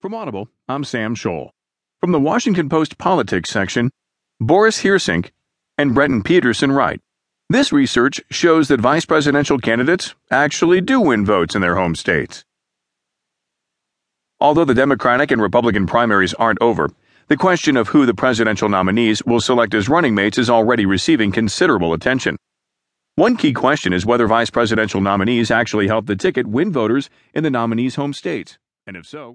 From Audible, I'm Sam Scholl. From the Washington Post Politics section, Boris Heersink and Brenton Peterson write This research shows that vice presidential candidates actually do win votes in their home states. Although the Democratic and Republican primaries aren't over, the question of who the presidential nominees will select as running mates is already receiving considerable attention. One key question is whether vice presidential nominees actually help the ticket win voters in the nominees' home states, and if so,